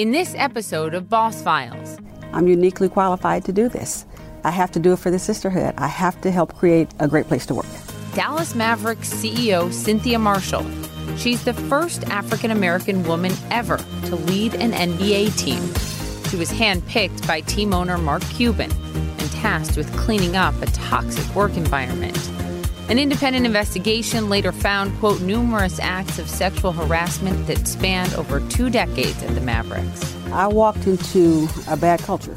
In this episode of Boss Files, I'm uniquely qualified to do this. I have to do it for the sisterhood. I have to help create a great place to work. Dallas Mavericks CEO Cynthia Marshall. She's the first African American woman ever to lead an NBA team. She was handpicked by team owner Mark Cuban and tasked with cleaning up a toxic work environment. An independent investigation later found, quote, numerous acts of sexual harassment that spanned over two decades at the Mavericks. I walked into a bad culture.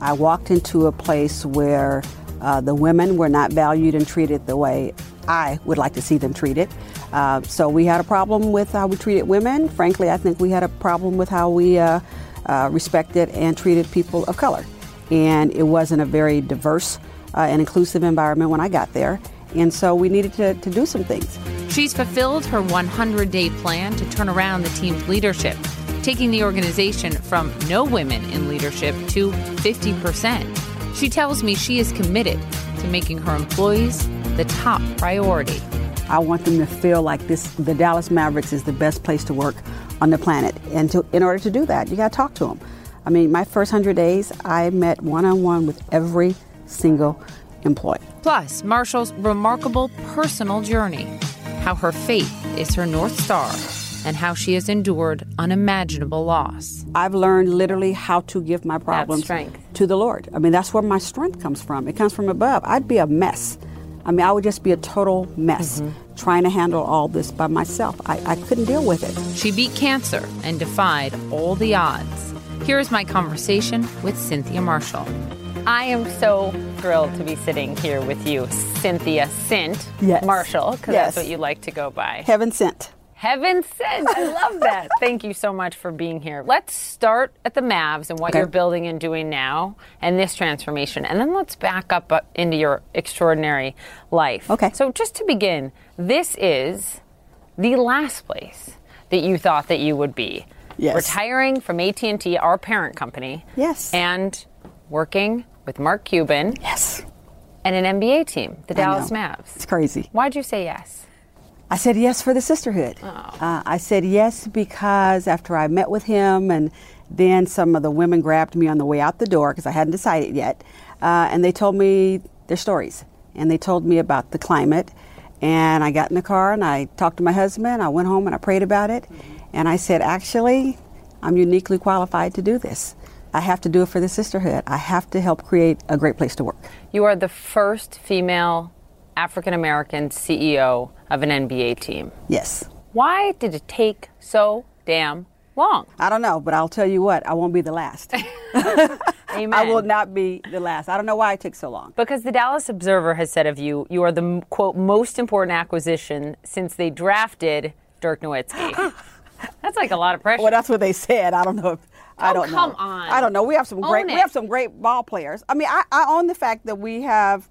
I walked into a place where uh, the women were not valued and treated the way I would like to see them treated. Uh, so we had a problem with how we treated women. Frankly, I think we had a problem with how we uh, uh respected and treated people of color. And it wasn't a very diverse uh, and inclusive environment when I got there. And so we needed to, to do some things. She's fulfilled her 100 day plan to turn around the team's leadership, taking the organization from no women in leadership to 50%. She tells me she is committed to making her employees the top priority. I want them to feel like this the Dallas Mavericks is the best place to work on the planet. And to, in order to do that, you got to talk to them. I mean, my first 100 days, I met one on one with every single employee. Plus, Marshall's remarkable personal journey, how her faith is her North Star, and how she has endured unimaginable loss. I've learned literally how to give my problems to the Lord. I mean, that's where my strength comes from. It comes from above. I'd be a mess. I mean, I would just be a total mess mm-hmm. trying to handle all this by myself. I, I couldn't deal with it. She beat cancer and defied all the odds. Here's my conversation with Cynthia Marshall. I am so thrilled to be sitting here with you, Cynthia Cynt yes. Marshall, because yes. that's what you like to go by. Heaven sent. Heaven sent. I love that. Thank you so much for being here. Let's start at the Mavs and what okay. you're building and doing now and this transformation. And then let's back up uh, into your extraordinary life. Okay. So just to begin, this is the last place that you thought that you would be. Yes. Retiring from AT&T, our parent company. Yes. And working with Mark Cuban. Yes. And an NBA team, the Dallas Mavs. It's crazy. Why'd you say yes? I said yes for the sisterhood. Oh. Uh, I said yes because after I met with him, and then some of the women grabbed me on the way out the door because I hadn't decided yet, uh, and they told me their stories. And they told me about the climate. And I got in the car and I talked to my husband. I went home and I prayed about it. Mm-hmm. And I said, actually, I'm uniquely qualified to do this. I have to do it for the sisterhood. I have to help create a great place to work. You are the first female African American CEO of an NBA team. Yes. Why did it take so damn long? I don't know, but I'll tell you what, I won't be the last. Amen. I will not be the last. I don't know why it took so long. Because the Dallas Observer has said of you, you are the quote most important acquisition since they drafted Dirk Nowitzki. that's like a lot of pressure. Well, that's what they said. I don't know if I oh, don't come know. on. I don't know. We have some own great. It. We have some great ball players. I mean, I, I own the fact that we have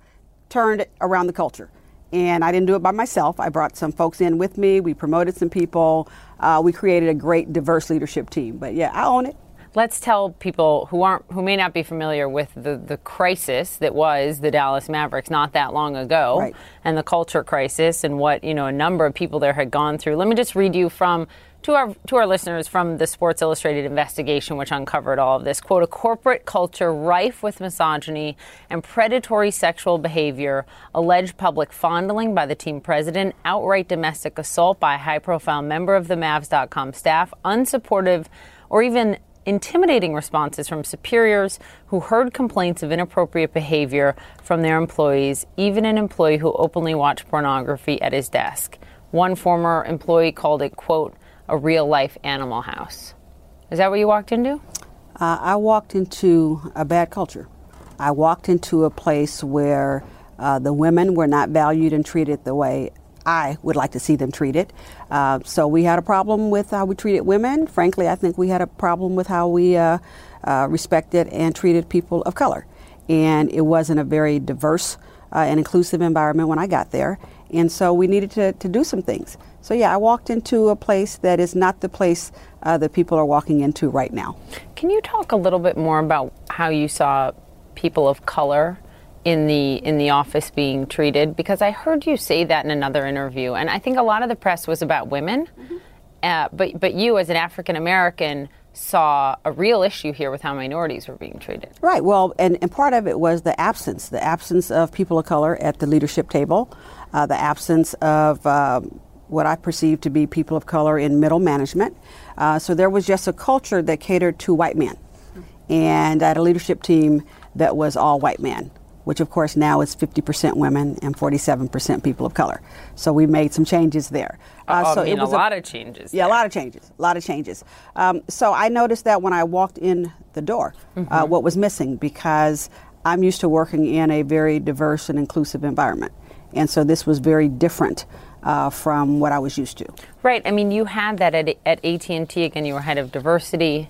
turned around the culture, and I didn't do it by myself. I brought some folks in with me. We promoted some people. Uh, we created a great diverse leadership team. But yeah, I own it. Let's tell people who aren't who may not be familiar with the, the crisis that was the Dallas Mavericks not that long ago right. and the culture crisis and what, you know, a number of people there had gone through. Let me just read you from to our to our listeners from the Sports Illustrated investigation, which uncovered all of this. Quote: A corporate culture rife with misogyny and predatory sexual behavior, alleged public fondling by the team president, outright domestic assault by a high-profile member of the Mavs.com staff, unsupportive or even intimidating responses from superiors who heard complaints of inappropriate behavior from their employees, even an employee who openly watched pornography at his desk. One former employee called it, quote, a real life animal house. Is that what you walked into? Uh, I walked into a bad culture. I walked into a place where uh, the women were not valued and treated the way I would like to see them treated. Uh, so we had a problem with how we treated women. Frankly, I think we had a problem with how we uh, uh, respected and treated people of color. And it wasn't a very diverse uh, and inclusive environment when I got there. And so we needed to, to do some things. So, yeah, I walked into a place that is not the place uh, that people are walking into right now. Can you talk a little bit more about how you saw people of color in the in the office being treated? Because I heard you say that in another interview, and I think a lot of the press was about women. Mm-hmm. Uh, but but you, as an African American, saw a real issue here with how minorities were being treated. Right. Well, and, and part of it was the absence, the absence of people of color at the leadership table, uh, the absence of um, what I perceive to be people of color in middle management. Uh, so there was just a culture that catered to white men. And I had a leadership team that was all white men which of course now is 50% women and 47% people of color. So we made some changes there. Uh, oh, so I mean, it was a lot a, of changes. Yeah, there. a lot of changes. A lot of changes. Um, so I noticed that when I walked in the door, uh, mm-hmm. uh, what was missing because I'm used to working in a very diverse and inclusive environment, and so this was very different. Uh, from what I was used to. Right. I mean, you had that at, at AT&T. Again, you were head of diversity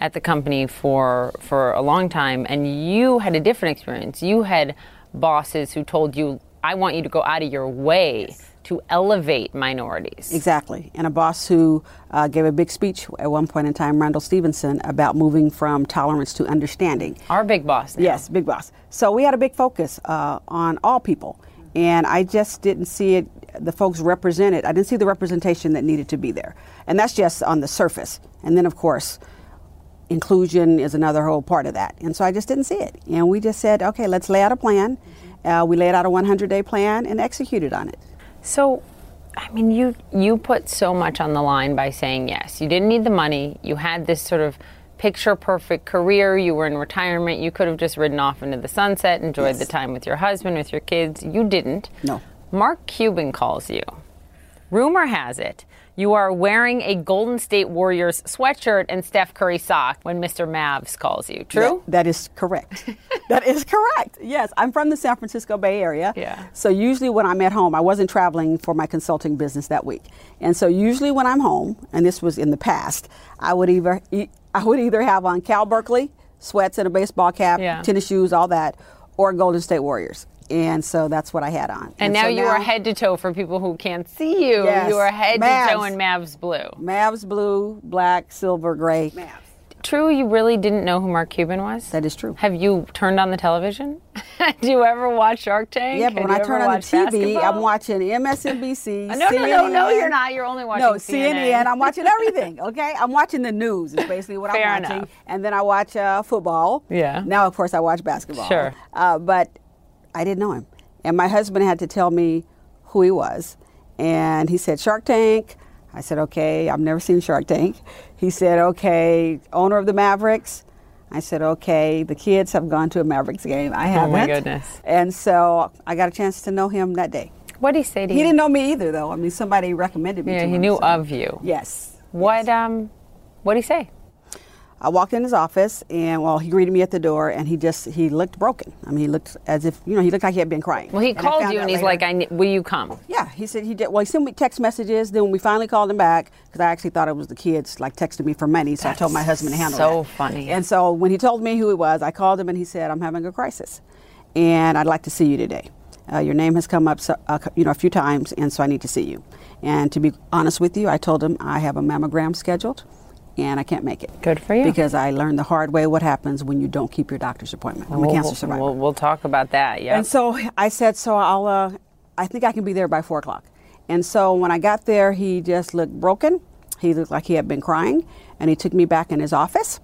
at the company for for a long time and you had a different experience. You had bosses who told you, "I want you to go out of your way." Yes. To elevate minorities. Exactly. And a boss who uh, gave a big speech at one point in time, Randall Stephenson, about moving from tolerance to understanding. Our big boss. Now. Yes, big boss. So we had a big focus uh, on all people. And I just didn't see it, the folks represented, I didn't see the representation that needed to be there. And that's just on the surface. And then, of course, inclusion is another whole part of that. And so I just didn't see it. And we just said, okay, let's lay out a plan. Uh, we laid out a 100 day plan and executed on it. So, I mean, you you put so much on the line by saying yes. You didn't need the money. You had this sort of picture perfect career. You were in retirement. You could have just ridden off into the sunset, enjoyed yes. the time with your husband, with your kids. You didn't. No. Mark Cuban calls you. Rumor has it you are wearing a Golden State Warriors sweatshirt and Steph Curry sock when Mr. Mavs calls you. True? that, that is correct. that is correct. Yes, I'm from the San Francisco Bay Area. Yeah. So usually when I'm at home, I wasn't traveling for my consulting business that week. And so usually when I'm home, and this was in the past, I would either I would either have on Cal Berkeley sweats and a baseball cap, yeah. tennis shoes, all that, or Golden State Warriors and so that's what I had on. And, and now so you now, are head to toe for people who can't see you. Yes, you are head Mavs, to toe in Mavs blue. Mavs blue, black, silver, gray. Mavs. True, you really didn't know who Mark Cuban was? That is true. Have you turned on the television? Do you ever watch Shark Tank? Yeah, but when I turn on the TV, basketball? I'm watching MSNBC. no, CNN, no, no, no, you're not. You're only watching no, CNN. CNN. I'm watching everything, okay? I'm watching the news, is basically what Fair I'm watching. Enough. And then I watch uh, football. Yeah. Now, of course, I watch basketball. Sure. Uh, but I didn't know him. And my husband had to tell me who he was. And he said, Shark Tank. I said, okay, I've never seen Shark Tank. He said, okay, owner of the Mavericks. I said, okay, the kids have gone to a Mavericks game. I haven't. Oh my goodness. And so I got a chance to know him that day. What did he say to he you? He didn't know me either, though. I mean, somebody recommended me yeah, to he knew so. of you. Yes. What yes. um, what did he say? I walked in his office, and well, he greeted me at the door, and he just he looked broken. I mean, he looked as if you know he looked like he had been crying. Well, he and called you, and he's later, like, "Will you come?" Yeah, he said he did. Well, he sent me text messages. Then when we finally called him back, because I actually thought it was the kids like texting me for money, so That's I told my husband to handle so that. So funny. And so when he told me who he was, I called him, and he said, "I'm having a crisis, and I'd like to see you today. Uh, your name has come up, so, uh, you know, a few times, and so I need to see you." And to be honest with you, I told him I have a mammogram scheduled and I can't make it. Good for you. Because I learned the hard way what happens when you don't keep your doctor's appointment. I'm a cancer survivor. We'll, we'll, talk about that, yeah. And so I said, so I'll, uh, I think I can be there by 4 o'clock. And so when I got there, he just looked broken. He looked like he had been crying, and he took me back in his office.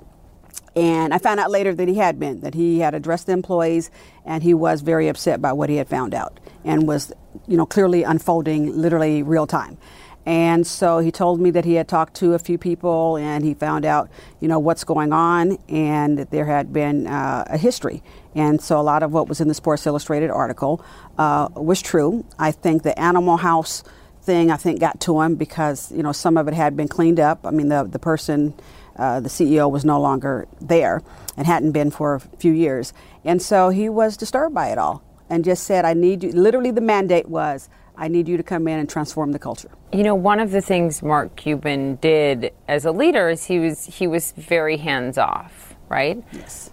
And I found out later that he had been, that he had addressed the employees, and he was very upset by what he had found out, and was, you know, clearly unfolding literally real time. And so he told me that he had talked to a few people and he found out, you know, what's going on and that there had been uh, a history. And so a lot of what was in the Sports Illustrated article uh, was true. I think the Animal House thing, I think, got to him because, you know, some of it had been cleaned up. I mean, the, the person, uh, the CEO was no longer there and hadn't been for a few years. And so he was disturbed by it all and just said, I need you. Literally, the mandate was, I need you to come in and transform the culture. You know, one of the things Mark Cuban did as a leader is he was he was very hands off, right? Yes.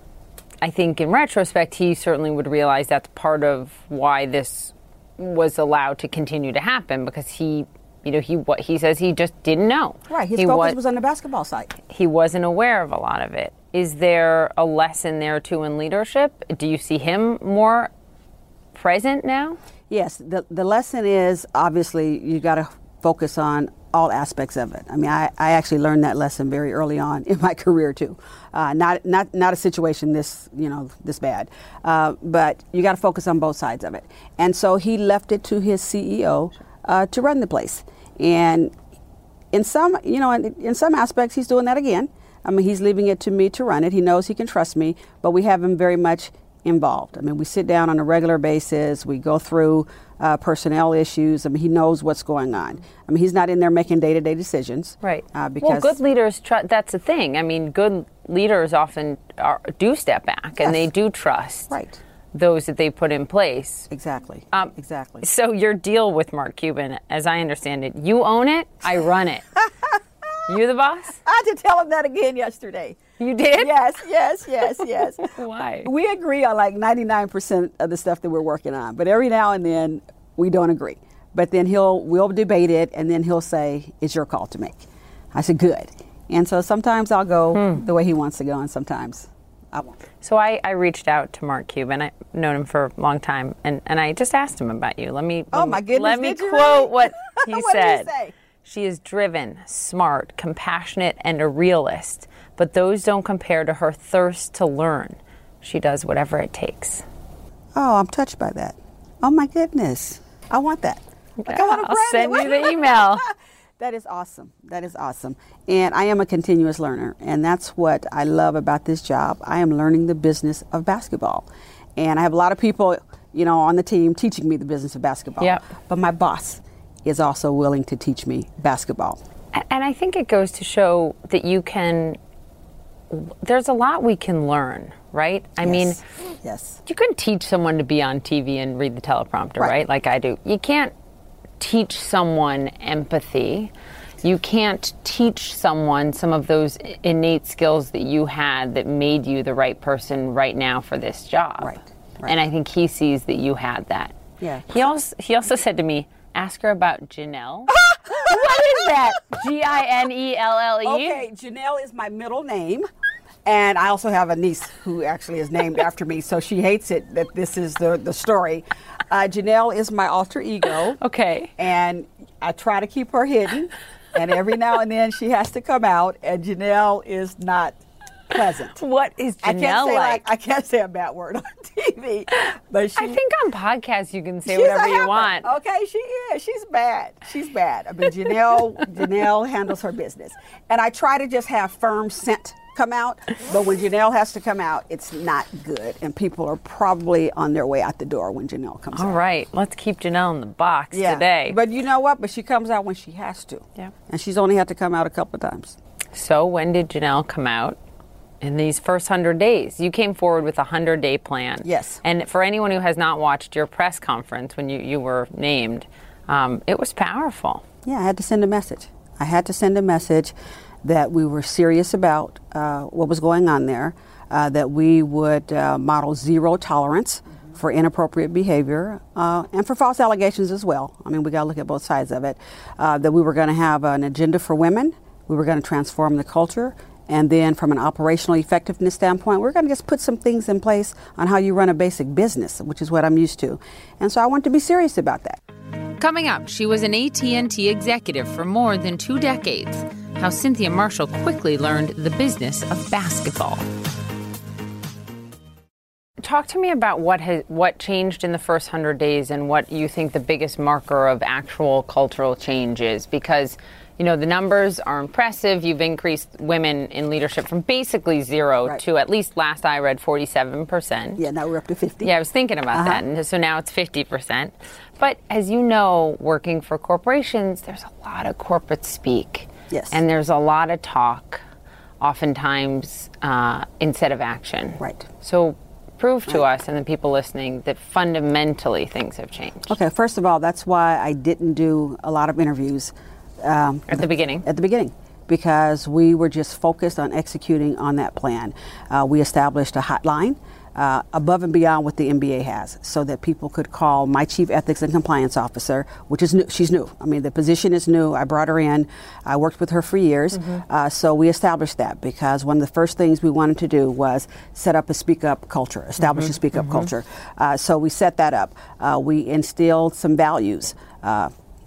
I think in retrospect he certainly would realize that's part of why this was allowed to continue to happen because he you know he what he says he just didn't know. Right, his he focus was, was on the basketball side. He wasn't aware of a lot of it. Is there a lesson there too in leadership? Do you see him more present now? Yes, the, the lesson is obviously you got to focus on all aspects of it. I mean, I, I actually learned that lesson very early on in my career too. Uh, not not not a situation this you know this bad, uh, but you got to focus on both sides of it. And so he left it to his CEO uh, to run the place. And in some you know in, in some aspects he's doing that again. I mean, he's leaving it to me to run it. He knows he can trust me, but we have him very much involved. I mean, we sit down on a regular basis. We go through uh, personnel issues. I mean, he knows what's going on. I mean, he's not in there making day to day decisions. Right. Uh, because well, good leaders, tr- that's the thing. I mean, good leaders often are, do step back Yes. and they do trust Right. those that they put in place. Exactly. Um, exactly. So, your deal with Mark Cuban, as I understand it, you own it, I run it. you the boss? I had to tell him that again yesterday. You did? Yes, yes, yes, yes. Why? We agree on like 99% of the stuff that we're working on, but every now and then we don't agree. But then he'll we'll debate it, and then he'll say, "It's your call to make." I said, "Good." And so sometimes I'll go Hmm. the way he wants to go, and sometimes I won't. So I, I reached out to Mark Cuban. I've known him for a long time, and, and I just asked him about you. Let me. Oh, let my goodness, Let me quote really? what he What did he said. say? She is driven, smart, compassionate, and a realist, but those don't compare to her thirst to learn. She does whatever it takes. Oh, I'm touched by that. Oh my goodness, I want that. Like, I want to I'll send it. you the email. That is awesome. That is awesome. And I am a continuous learner, and that's what I love about this job. I am learning the business of basketball. And I have a lot of people, you know, on the team teaching me the business of basketball. Yep. But my boss is also willing to teach me basketball. And I think it goes to show that you can, there's a lot we can learn, right? I mean, Yes. yes. you can teach someone to be on TV and read the teleprompter, Right. right? Like I do. You can't teach someone empathy. You can't teach someone some of those innate skills that you had that made you the right person right now for this job. Right, right. And I think he sees that you had that. Yeah. He also he also said to me, ask her about Ginelle. what is that? G I N E L L E. Okay, Ginelle is my middle name. And I also have a niece who actually is named after me, so she hates it that this is the, the story. Uh, Ginelle is my alter ego. Okay. and I try to keep her hidden. And every now and then she has to come out, and Ginelle is not pleasant. What is I can't say like? I can't say a bad word on TV, but she. I think on podcasts you can say whatever you want. Okay, she is. She's bad. She's bad. I mean, Ginelle. Ginelle handles her business, and I try to just have firm scent come out. But when Ginelle has to come out, it's not good, and people are probably on their way out the door when Ginelle comes All out. right, let's keep Ginelle in the box Yeah. today. But you know what? But she comes out when she has to. Yeah. And she's only had to come out a couple of times. so when did Ginelle come out? In these first 100 days, you came forward with a 100 day plan. Yes. And for anyone who has not watched your press conference when you, you were named, um, it was powerful. Yeah, I had to send a message. I had to send a message that we were serious about uh, what was going on there, uh, that we would uh, model zero tolerance for inappropriate behavior uh, and for false allegations as well. I mean, we got to look at both sides of it. Uh, that we were going to have an agenda for women, we were going to transform the culture. And then, from an operational effectiveness standpoint, we're going to just put some things in place on how you run a basic business, which is what I'm used to. And so I want to be serious about that. Coming up, she was an AT&T executive for more than 2 decades. How Cynthia Marshall quickly learned the business of basketball. Talk to me about what has what changed in the first hundred days and what you think the biggest marker of actual cultural change is, because you know the numbers are impressive. You've increased women in leadership from basically zero Right. to at least last I read forty-seven percent. Yeah, now we're up to 50. Yeah, I was thinking about Uh-huh. that. And so now it's 50%. But as you know, working for corporations, there's a lot of corporate speak. Yes. And there's a lot of talk, oftentimes uh, instead of action. Right. So prove to us and the people listening that fundamentally things have changed. Okay, first of all, that's why I didn't do a lot of interviews um, At the beginning. At the beginning, because we were just focused on executing on that plan. Uh, we established a hotline. Uh, above and beyond what the NBA has, so that people could call my chief ethics and compliance officer, which is new. She's new. I mean, the position is new. I brought her in. I worked with her for years. Uh, so we established that because one of the first things we wanted to do was set up a speak up culture, establish a speak up culture. Uh, so we set that up. Uh, we instilled some values.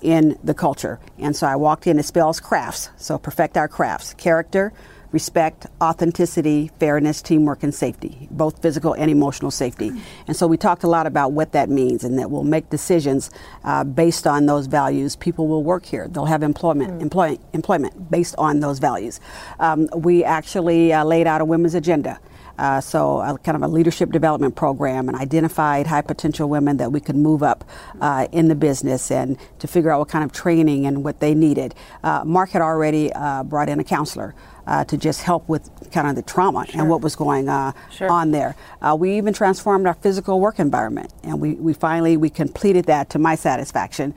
In the culture. And so I walked in, it spells crafts, so perfect our crafts character, respect, authenticity, fairness, teamwork, and safety, both physical and emotional safety. And so we talked a lot about what that means and that we'll make decisions uh, based on those values. People will work here, they'll have employment, mm. employ, employment based on those values. Um, we actually uh, laid out a women's agenda. Uh, so, a, kind of a leadership development program and identified high potential women that we could move up uh, in the business and to figure out what kind of training and what they needed. Uh, Mark had already uh, brought in a counselor. Uh, to just help with kind of the trauma sure. and what was going uh, sure. on there. we even transformed our physical work environment, and we, we finally we completed that to my satisfaction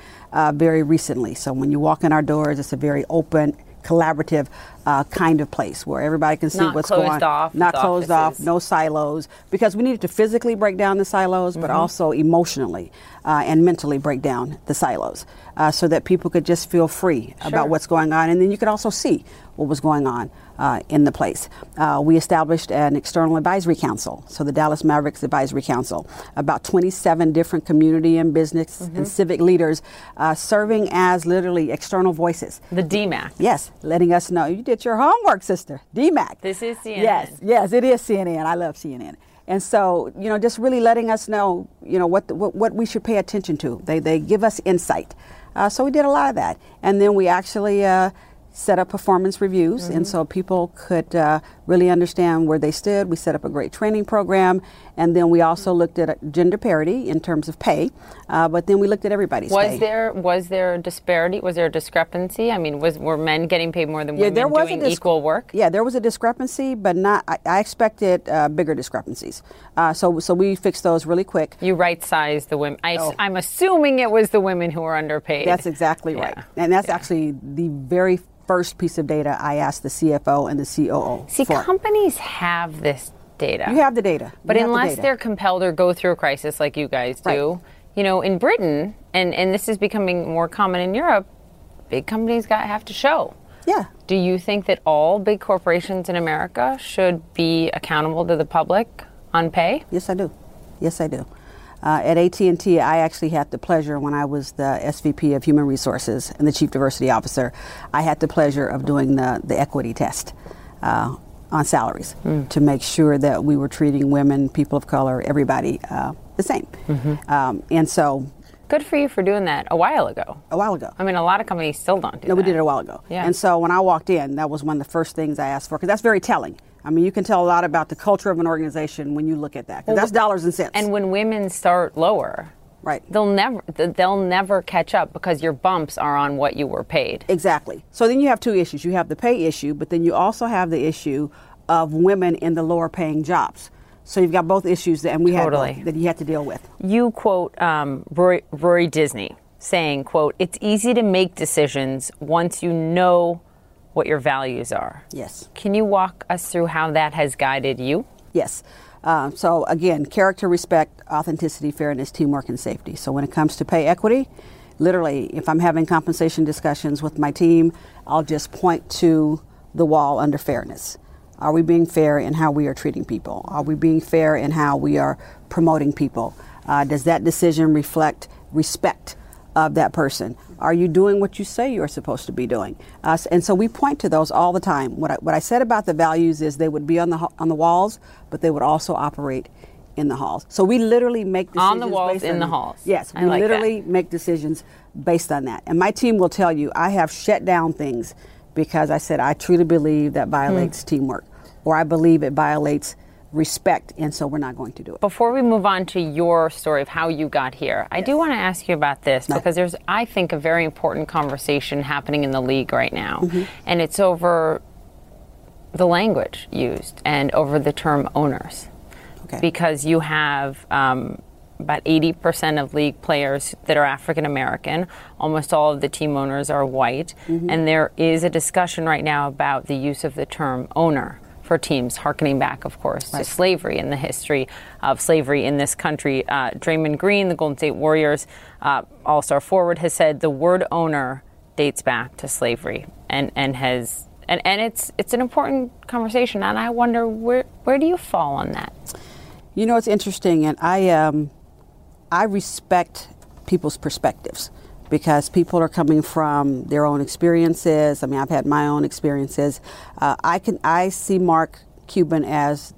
very recently. So when you walk in our doors, it's a very open collaborative uh, kind of place where everybody can see not what's going on. Not closed offices. off, no silos, because we needed to physically break down the silos, mm-hmm. but also emotionally uh, and mentally break down the silos uh, so that people could just feel free sure. about what's going on. And then you could also see what was going on uh, in the place. Uh, we established an external advisory council, so the Dallas Mavericks Advisory Council, about 27 different community and business mm-hmm. and civic leaders uh, serving as literally external voices. The DMAC. Yes, letting us know you did your homework, sister. DMAC. This is CNN. Yes, yes, it is CNN. I love CNN. And so, you know, just really letting us know, you know, what, the, what, what we should pay attention to. They, they give us insight. Uh, so we did a lot of that. And then we actually uh, set up performance reviews, mm-hmm. and so people could uh, really understand where they stood. We set up a great training program, and then we also looked at gender parity in terms of pay. Uh, but then we looked at everybody's was pay. there was there a disparity? Was there a discrepancy? I mean, was were men getting paid more than yeah, women there was doing a equal work? Yeah, there was a discrepancy, but not. I, I expected uh, bigger discrepancies. Uh, so so we fixed those really quick. You right sized the women. I, am assuming it was the women who were underpaid. That's exactly yeah. right, and that's yeah. actually the very first piece of data I asked the CFO and the COO. See, for. companies have this data. You have the data. But unless the they're compelled or go through a crisis like you guys do, right. you know, in Britain, and, and this is becoming more common in Europe, big companies got have to show. Yeah. Do you think that all big corporations in America should be accountable to the public on pay? Yes, I do. Yes, I do. Uh, at AT&T, I actually had the pleasure when I was the SVP of Human Resources and the Chief Diversity Officer, I had the pleasure of doing the, the equity test uh, on salaries mm. to make sure that we were treating women, people of color, everybody uh, the same. Mm-hmm. Um, and so Good for you for doing that a while ago. A while ago. I mean, a lot of companies still don't do that. no, that. we did it a while ago. Yeah. And so when I walked in, that was one of the first things I asked for because that's very telling. I mean, you can tell a lot about the culture of an organization when you look at that. Well, that's dollars and cents. And when women start lower, right, they'll never they'll never catch up because your bumps are on what you were paid. Exactly. So then you have two issues. You have the pay issue, but then you also have the issue of women in the lower paying jobs. So you've got both issues that, and we totally. had that you have to deal with. You quote um, Roy, Rory Disney saying, "quote It's easy to make decisions once you know what your values are. Yes. Can you walk us through how that has guided you? Yes. Uh, so, again, character, respect, authenticity, fairness, teamwork, and safety. So, when it comes to pay equity, literally, if I'm having compensation discussions with my team, I'll just point to the wall under fairness. Are we being fair in how we are treating people? Are we being fair in how we are promoting people? Uh, does that decision reflect respect of that person? Are you doing what you say you're supposed to be doing? Uh, and so we point to those all the time. What I, what I said about the values is they would be on the on the walls, but they would also operate in the halls. So we literally make decisions on the walls in on, the halls. Yes, we like literally that. make decisions based on that. And my team will tell you I have shut down things because I said I truly believe that violates hmm. teamwork, or I believe it violates respect, and so we're not going to do it. Before we move on to your story of how you got here, I do want to ask you about this no. because there's, I think, a very important conversation happening in the league right now, mm-hmm. and it's over the language used and over the term owners. Okay. Because you have um, about 80% of league players that are African American. Almost all of the team owners are white. Mm-hmm. And there is a discussion right now about the use of the term owner for teams, harkening back, of course, right. to slavery and the history of slavery in this country. Uh, Draymond Green, the Golden State Warriors uh, All Star forward, has said the word owner dates back to slavery and, and has. And, and it's it's an important conversation, and I wonder where where do you fall on that? You know, it's interesting, and I um, I respect people's perspectives because people are coming from their own experiences. I mean, I've had my own experiences. Uh, I can I see Mark Cuban as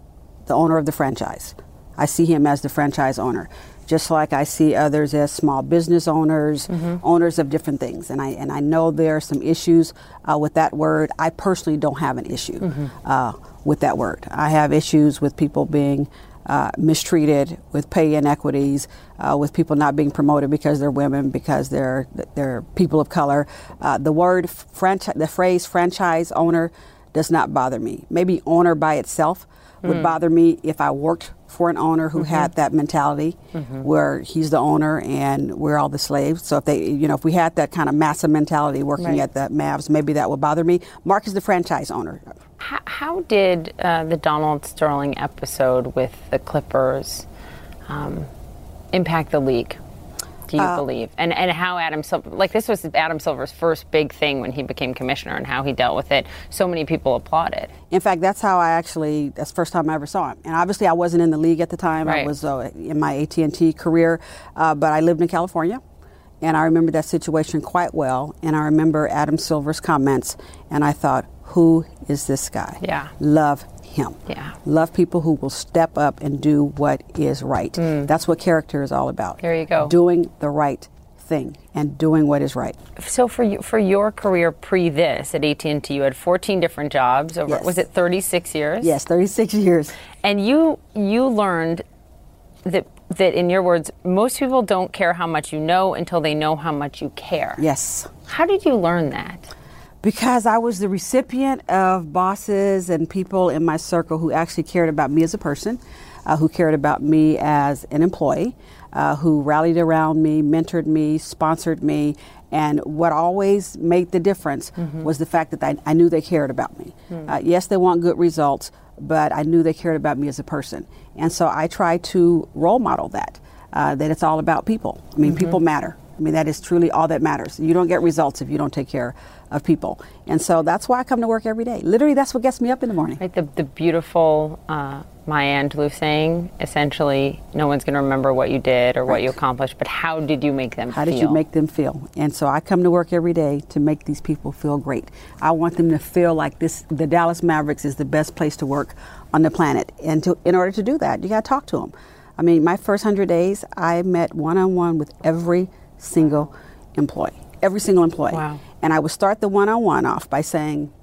the owner of the franchise. I see him as the franchise owner, just like I see others as small business owners, mm-hmm. owners of different things. And I and I know there are some issues uh, with that word. I personally don't have an issue mm-hmm. uh, with that word. I have issues with people being uh, mistreated, with pay inequities, uh, with people not being promoted because they're women, because they're they're people of color. Uh, the word franchise, the phrase franchise owner, does not bother me. Maybe owner by itself would mm. bother me if I worked for an owner who mm-hmm. had that mentality mm-hmm. where he's the owner and we're all the slaves. So if they, you know, if we had that kind of massive mentality working right. at the Mavs, maybe that would bother me. Mark is the franchise owner. How, how did uh, the Donald Sterling episode with the Clippers um, impact the league? Do you uh, believe? And and how Adam Silver, like this was Adam Silver's first big thing when he became commissioner, and how he dealt with it. So many people applauded. In fact, that's how I actually that's the first time I ever saw him. And obviously, I wasn't in the league at the time. Right. I was uh, in my AT and T career, uh, but I lived in California. And I remember that situation quite well. And I remember Adam Silver's comments. And I thought, who is this guy? Yeah. Love him. Yeah. Love people who will step up and do what is right. Mm. That's what character is all about. There you go. Doing the right thing and doing what is right. So for you, for your career pre this at AT&T, you had 14 different jobs over yes. was it 36 years? Yes, 36 years. And you you learned that that in your words, most people don't care how much you know until they know how much you care. Yes. How did you learn that? Because I was the recipient of bosses and people in my circle who actually cared about me as a person, uh, who cared about me as an employee, uh, who rallied around me, mentored me, sponsored me. And what always made the difference mm-hmm. was the fact that I, I, knew they cared about me. Mm. Uh, yes, they want good results, but I knew they cared about me as a person. And so I try to role model that, uh, that it's all about people. I mean, mm-hmm. people matter. I mean, that is truly all that matters. You don't get results if you don't take care of people. And so that's why I come to work every day. Literally, that's what gets me up in the morning. Right, the, the beautiful uh, Maya Angelou saying, essentially, no one's going to remember what you did or right. what you accomplished, but how did you make them how feel? did you make them feel? And so I come to work every day to make these people feel great. I want them to feel like this, the Dallas Mavericks is the best place to work on the planet. And to, in order to do that, you got to talk to them. I mean, my first 100 days, I met one on one with every single employee, every single employee. Wow. And I would start the one on one off by saying,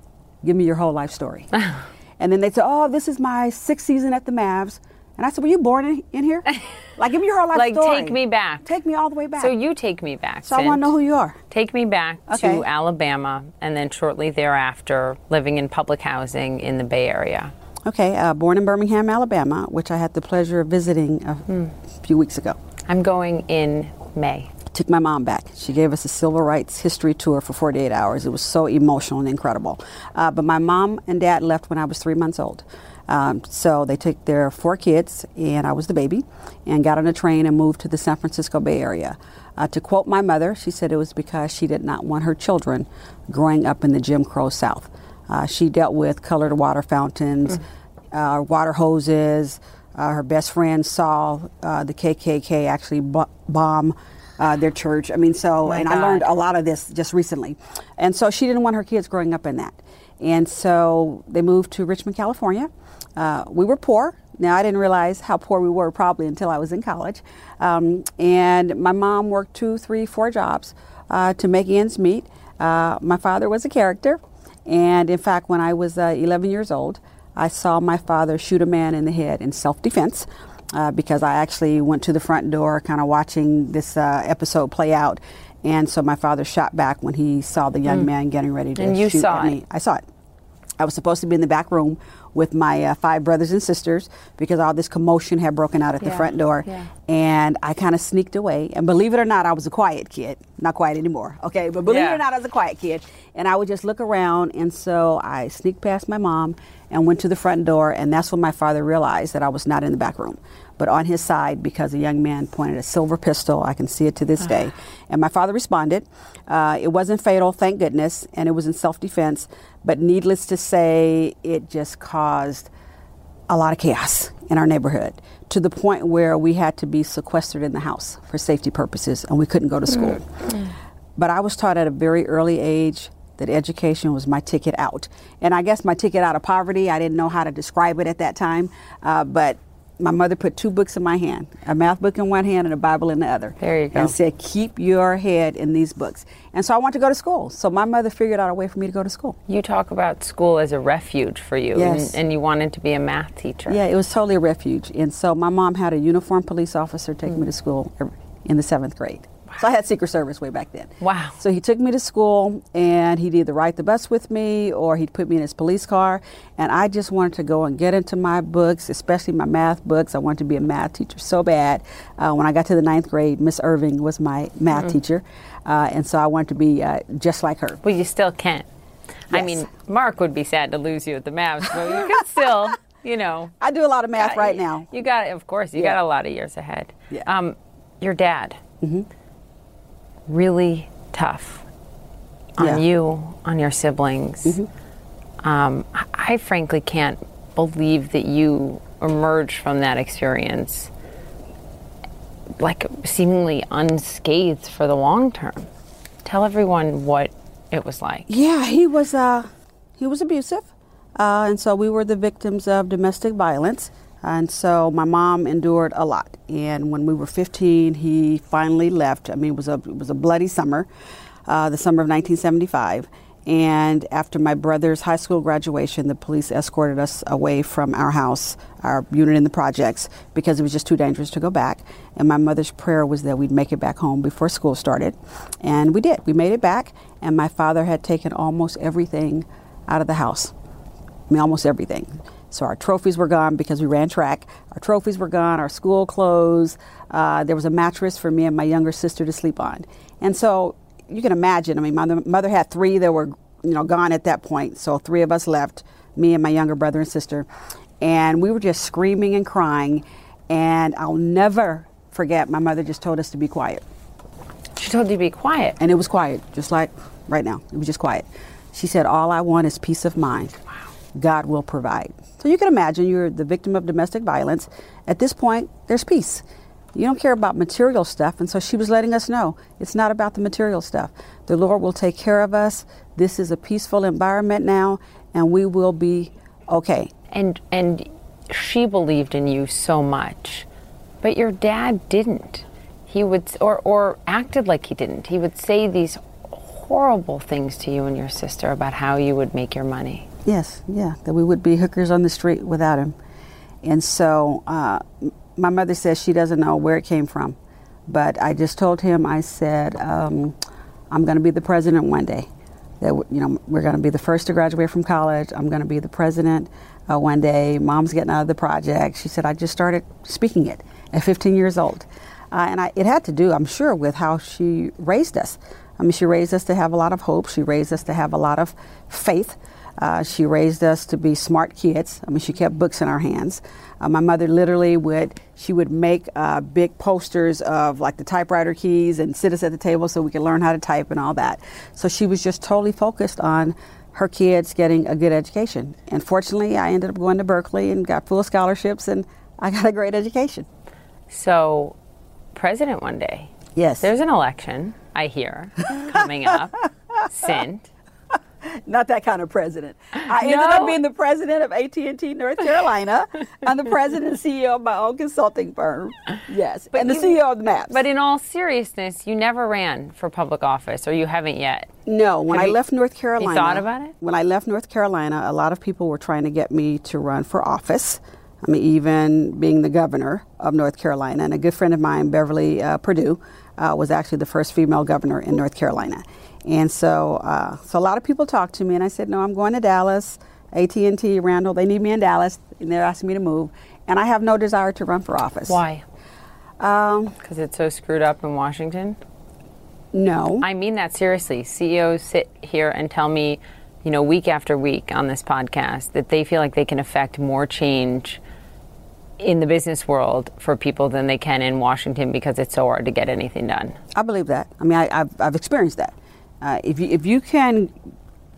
Give me your whole life story. and then they'd say, Oh, this is my sixth season at the Mavs. And I said, Were you born in, in here? Like, give me your whole life like, story. take me back. Take me all the way back. So you take me back. So I want to know who you are. Take me back okay. to Alabama, and then shortly thereafter, living in public housing in the Bay Area. Okay, uh, born in Birmingham, Alabama, which I had the pleasure of visiting a mm. few weeks ago. I'm going in May took my mom back. She gave us a civil rights history tour for 48 hours. It was so emotional and incredible. Uh, but my mom and dad left when I was three months old. Um, so they took their four kids, and I was the baby, and got on a train and moved to the San Francisco Bay Area. Uh, to quote my mother, she said it was because she did not want her children growing up in the Jim Crow South. Uh, she dealt with colored water fountains, mm. water hoses. Uh, her best friend saw uh, the KKK actually b- bomb uh, their church. I mean, so, oh and God. I learned a lot of this just recently. And so she didn't want her kids growing up in that. And so they moved to Richmond, California. Uh, we were poor. Now, I didn't realize how poor we were probably until I was in college. Um, and my mom worked two, three, four jobs uh, to make ends meet. Uh, my father was a character. And in fact, when I was uh, 11 years old, I saw my father shoot a man in the head in self defense uh, because I actually went to the front door, kind of watching this uh, episode play out. And so my father shot back when he saw the young mm. man getting ready to and you shoot saw at it. me. I saw it. I was supposed to be in the back room with my uh, five brothers and sisters because all this commotion had broken out at yeah. the front door. Yeah. And I kind of sneaked away. And believe it or not, I was a quiet kid. Not quiet anymore, okay? But believe yeah. it or not, I was a quiet kid. And I would just look around. And so I sneaked past my mom and went to the front door. And that's when my father realized that I was not in the back room but on his side because a young man pointed a silver pistol. I can see it to this uh-huh. day. And my father responded. Uh, it wasn't fatal, thank goodness, and it was in self defense. But needless to say, it just caused a lot of chaos in our neighborhood to the point where we had to be sequestered in the house for safety purposes and we couldn't go to school. Mm-hmm. but I was taught at a very early age that education was my ticket out. And I guess my ticket out of poverty, I didn't know how to describe it at that time, uh, but my mother put two books in my hand a math book in one hand and a Bible in the other. There you go. And said, Keep your head in these books. And so I wanted to go to school. So my mother figured out a way for me to go to school. You talk about school as a refuge for you, Yes. and, and you wanted to be a math teacher. Yeah, it was totally a refuge. And so my mom had a uniformed police officer take hmm. me to school in the seventh grade. So I had Secret Service way back then. Wow. So he took me to school and he'd either ride the bus with me or he'd put me in his police car. And I just wanted to go and get into my books, especially my math books. I wanted to be a math teacher so bad. Uh, when I got to the ninth grade, Miss Irving was my math teacher. Uh, and so I wanted to be uh, just like her. Well, you still can. I Yes. mean, Mark would be sad to lose you at the Mavs, but you can still, you know. I do a lot of math right now. You got, of course, you Yeah. got a lot of years ahead. Yeah. Um, your dad, really tough on Yeah. you, on your siblings. Um, I, I frankly can't believe that you emerged from that experience like seemingly unscathed for the long term. Tell everyone what it was like. Yeah, he was uh, he was abusive, uh, and so we were the victims of domestic violence. And so my mom endured a lot. And when we were 15, he finally left. I mean, it was a it was a bloody summer, uh, the summer of 1975. And after my brother's high school graduation, the police escorted us away from our house, our unit in the projects, because it was just too dangerous to go back. And my mother's prayer was that we'd make it back home before school started. And we did. We made it back. And my father had taken almost everything out of the house. I mean, almost everything. So our trophies were gone because we ran track. Our trophies were gone. Our school clothes. Uh, there was a mattress for me and my younger sister to sleep on. And so you can imagine. I mean, my mother had three that were, you know, gone at that point. So three of us left, me and my younger brother and sister, and we were just screaming and crying. And I'll never forget. My mother just told us to be quiet. She told you to be quiet. And it was quiet, just like right now. It was just quiet. She said, All I want is peace of mind. God will provide. So you can imagine you're the victim of domestic violence. At this point, there's peace. You don't care about material stuff. And so she was letting us know it's not about the material stuff. The Lord will take care of us. This is a peaceful environment now, and we will be okay. And and she believed in you so much. But your dad didn't. He would or or acted like he didn't. He would say these horrible things to you and your sister about how you would make your money. Yes, yeah, that we would be hookers on the street without him. And so uh, my mother says she doesn't know where it came from. But I just told him, I said, um, I'm going to be the president one day. That you know, we're going to be the first to graduate from college. I'm going to be the president uh, one day. Mom's getting out of the project. She said, I just started speaking it at 15 years old. Uh, and I, it had to do, I'm sure, with how she raised us. I mean, she raised us to have a lot of hope. She raised us to have a lot of faith. Uh, she raised us to be smart kids. I mean, she kept books in our hands. Uh, my mother literally would she would make uh, big posters of like the typewriter keys and sit us at the table so we could learn how to type and all that. So she was just totally focused on her kids getting a good education. And fortunately, I ended up going to Berkeley and got full scholarships, and I got a great education. So, president one day. Yes. There's an election, I hear, coming up. Cynt. not that kind of president. I ended No? up being the president of AT&T North Carolina. I'm the president and CEO of my own consulting firm. Yes, and the CEO of the Mavs. But in all seriousness, you never ran for public office, or you haven't yet. no, when Have I you- left North Carolina, thought about it? When I left North Carolina, a lot of people were trying to get me to run for office. I mean, even being the governor of North Carolina, and a good friend of mine, Beverly uh, Perdue, uh, was actually the first female governor in North Carolina. And so, uh, so a lot of people talked to me, and I said, "No, I'm going to Dallas, AT&T, Randall. They need me in Dallas, and they're asking me to move, and I have no desire to run for office." Why? Um, Because it's so screwed up in Washington? no. I mean that seriously. CEOs sit here and tell me, you know, week after week on this podcast that they feel like they can affect more change in the business world for people than they can in Washington because it's so hard to get anything done. I believe that. I mean, I, I've, I've experienced that. Uh, if, you, if you can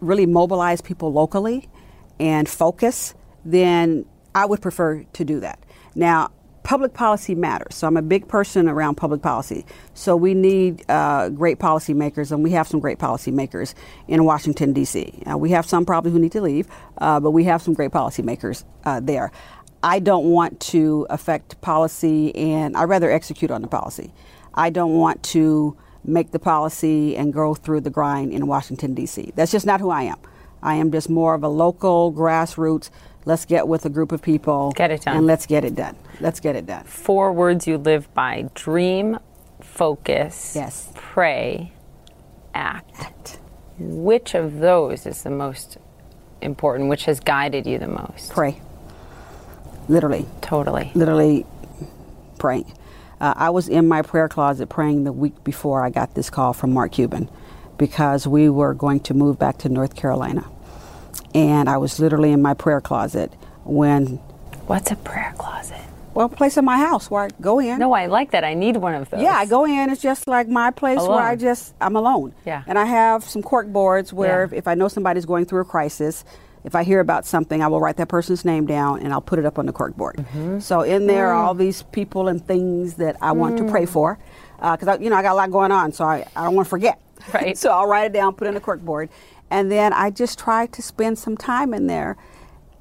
really mobilize people locally and focus, then I would prefer to do that. Now, public policy matters. So I'm a big person around public policy. So we need uh, great policymakers, and we have some great policymakers in Washington, D.C. Uh, we have some probably who need to leave, uh, but we have some great policymakers uh, there. I don't want to affect policy, and I'd rather execute on the policy. I don't want to make the policy and go through the grind in Washington, D.C. That's just not who I am. I am just more of a local grassroots Let's get with a group of people. Get it done. And let's get it done. Let's get it done. Four words you live by dream, focus, yes. pray, act. act. Which of those is the most important? Which has guided you the most? Pray. Literally. Totally. Literally praying. Uh, I was in my prayer closet praying the week before I got this call from Mark Cuban because we were going to move back to North Carolina and I was literally in my prayer closet when. What's a prayer closet? Well, a place in my house where I go in. No, I like that. I need one of those. Yeah, I go in. It's just like my place alone. where I just I'm alone. Yeah. And I have some cork boards where Yeah. if, if I know somebody's going through a crisis, if I hear about something, I will write that person's name down and I'll put it up on the cork board. Mm-hmm. So in there Mm. are all these people and things that I want to pray for, because I you know I got a lot going on, so I, I don't want to forget. Right. so I'll write it down, put it in the cork board, and then I just try to spend some time in there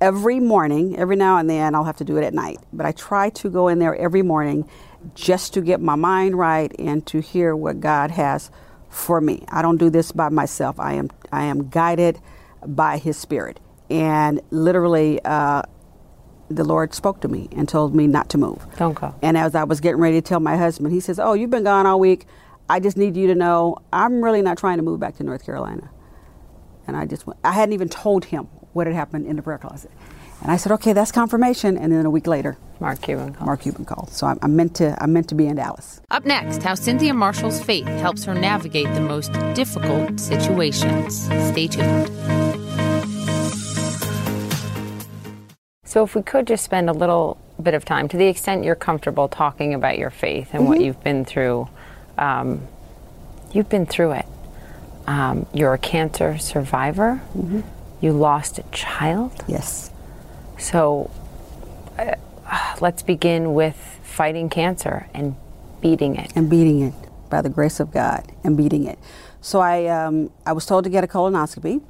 every morning. Every now and then I'll have to do it at night, but I try to go in there every morning just to get my mind right and to hear what God has for me. I don't do this by myself. I am I am guided by His Spirit, and literally. Uh, the Lord spoke to me and told me not to move. Don't go. And as I was getting ready to tell my husband, he says, "Oh, you've been gone all week. I just need you to know I'm really not trying to move back to North Carolina." And I just went, I hadn't even told him what had happened in the prayer closet. And I said, "Okay, that's confirmation." And then a week later, Mark Cuban called. Mark Cuban called. So I, I meant to I'm meant to be in Dallas. Up next, how Cynthia Marshall's faith helps her navigate the most difficult situations. Stay tuned. So, if we could just spend a little bit of time, to the extent you're comfortable talking about your faith and what you've been through, um, you've been through it. Um, you're a cancer survivor. You lost a child. Yes. So, uh, let's begin with fighting cancer and beating it. and beating it by the grace of God and beating it. So I, um, I was told to get a colonoscopy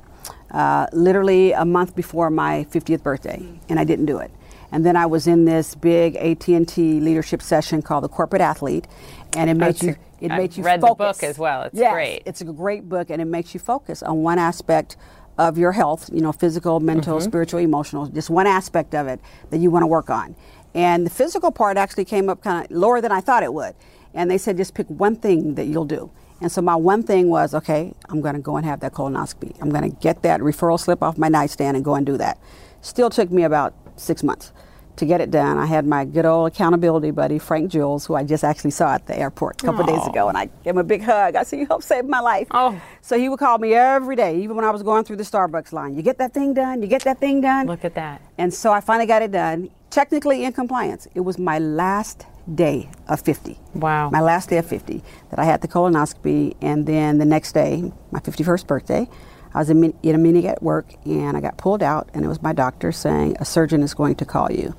uh, literally a month before my 50th birthday, and I didn't do it. And then I was in this big AT&T leadership session called the Corporate Athlete, and it made you it I've made you read the book as well. It's Yes, great. It's a great book, and it makes you focus on one aspect of your health. You know, physical, mental, Mm-hmm. spiritual, emotional. Just one aspect of it that you want to work on. And the physical part actually came up kind of lower than I thought it would. And they said just pick one thing that you'll do. And so my one thing was, okay, I'm going to go and have that colonoscopy. I'm going to get that referral slip off my nightstand and go and do that. Still took me about six months to get it done. I had my good old accountability buddy, Frank Jules, who I just actually saw at the airport a couple days ago, and I gave him a big hug. I said, You helped save my life. Oh. So he would call me every day, even when I was going through the Starbucks line. You get that thing done? You get that thing done? Look at that. And so I finally got it done, technically in compliance. It was my last day of 50. Wow. My last day of 50 that I had the colonoscopy. And then the next day, my 51st birthday, I was in, in a meeting at work and I got pulled out, and it was my doctor saying, A surgeon is going to call you.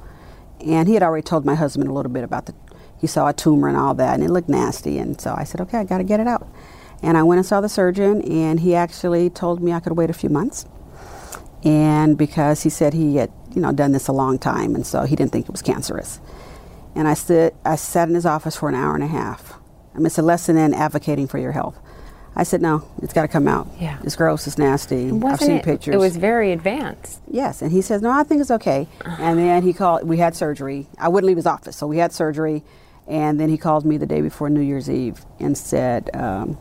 And he had already told my husband a little bit about the, he saw a tumor and all that, and it looked nasty. And so I said, Okay, I got to get it out. And I went and saw the surgeon, and he actually told me I could wait a few months and because he said he had you know done this a long time and so he didn't think it was cancerous and i stood i sat in his office for an hour and a half. I mean it's a lesson in advocating for your health. I said no it's got to come out. Yeah. it's gross it's nasty. I've seen it, pictures. It was very advanced. yes and he says no i think it's okay. And then he called we had surgery. I wouldn't leave his office so we had surgery. And then he called me the day before new year's eve and said um,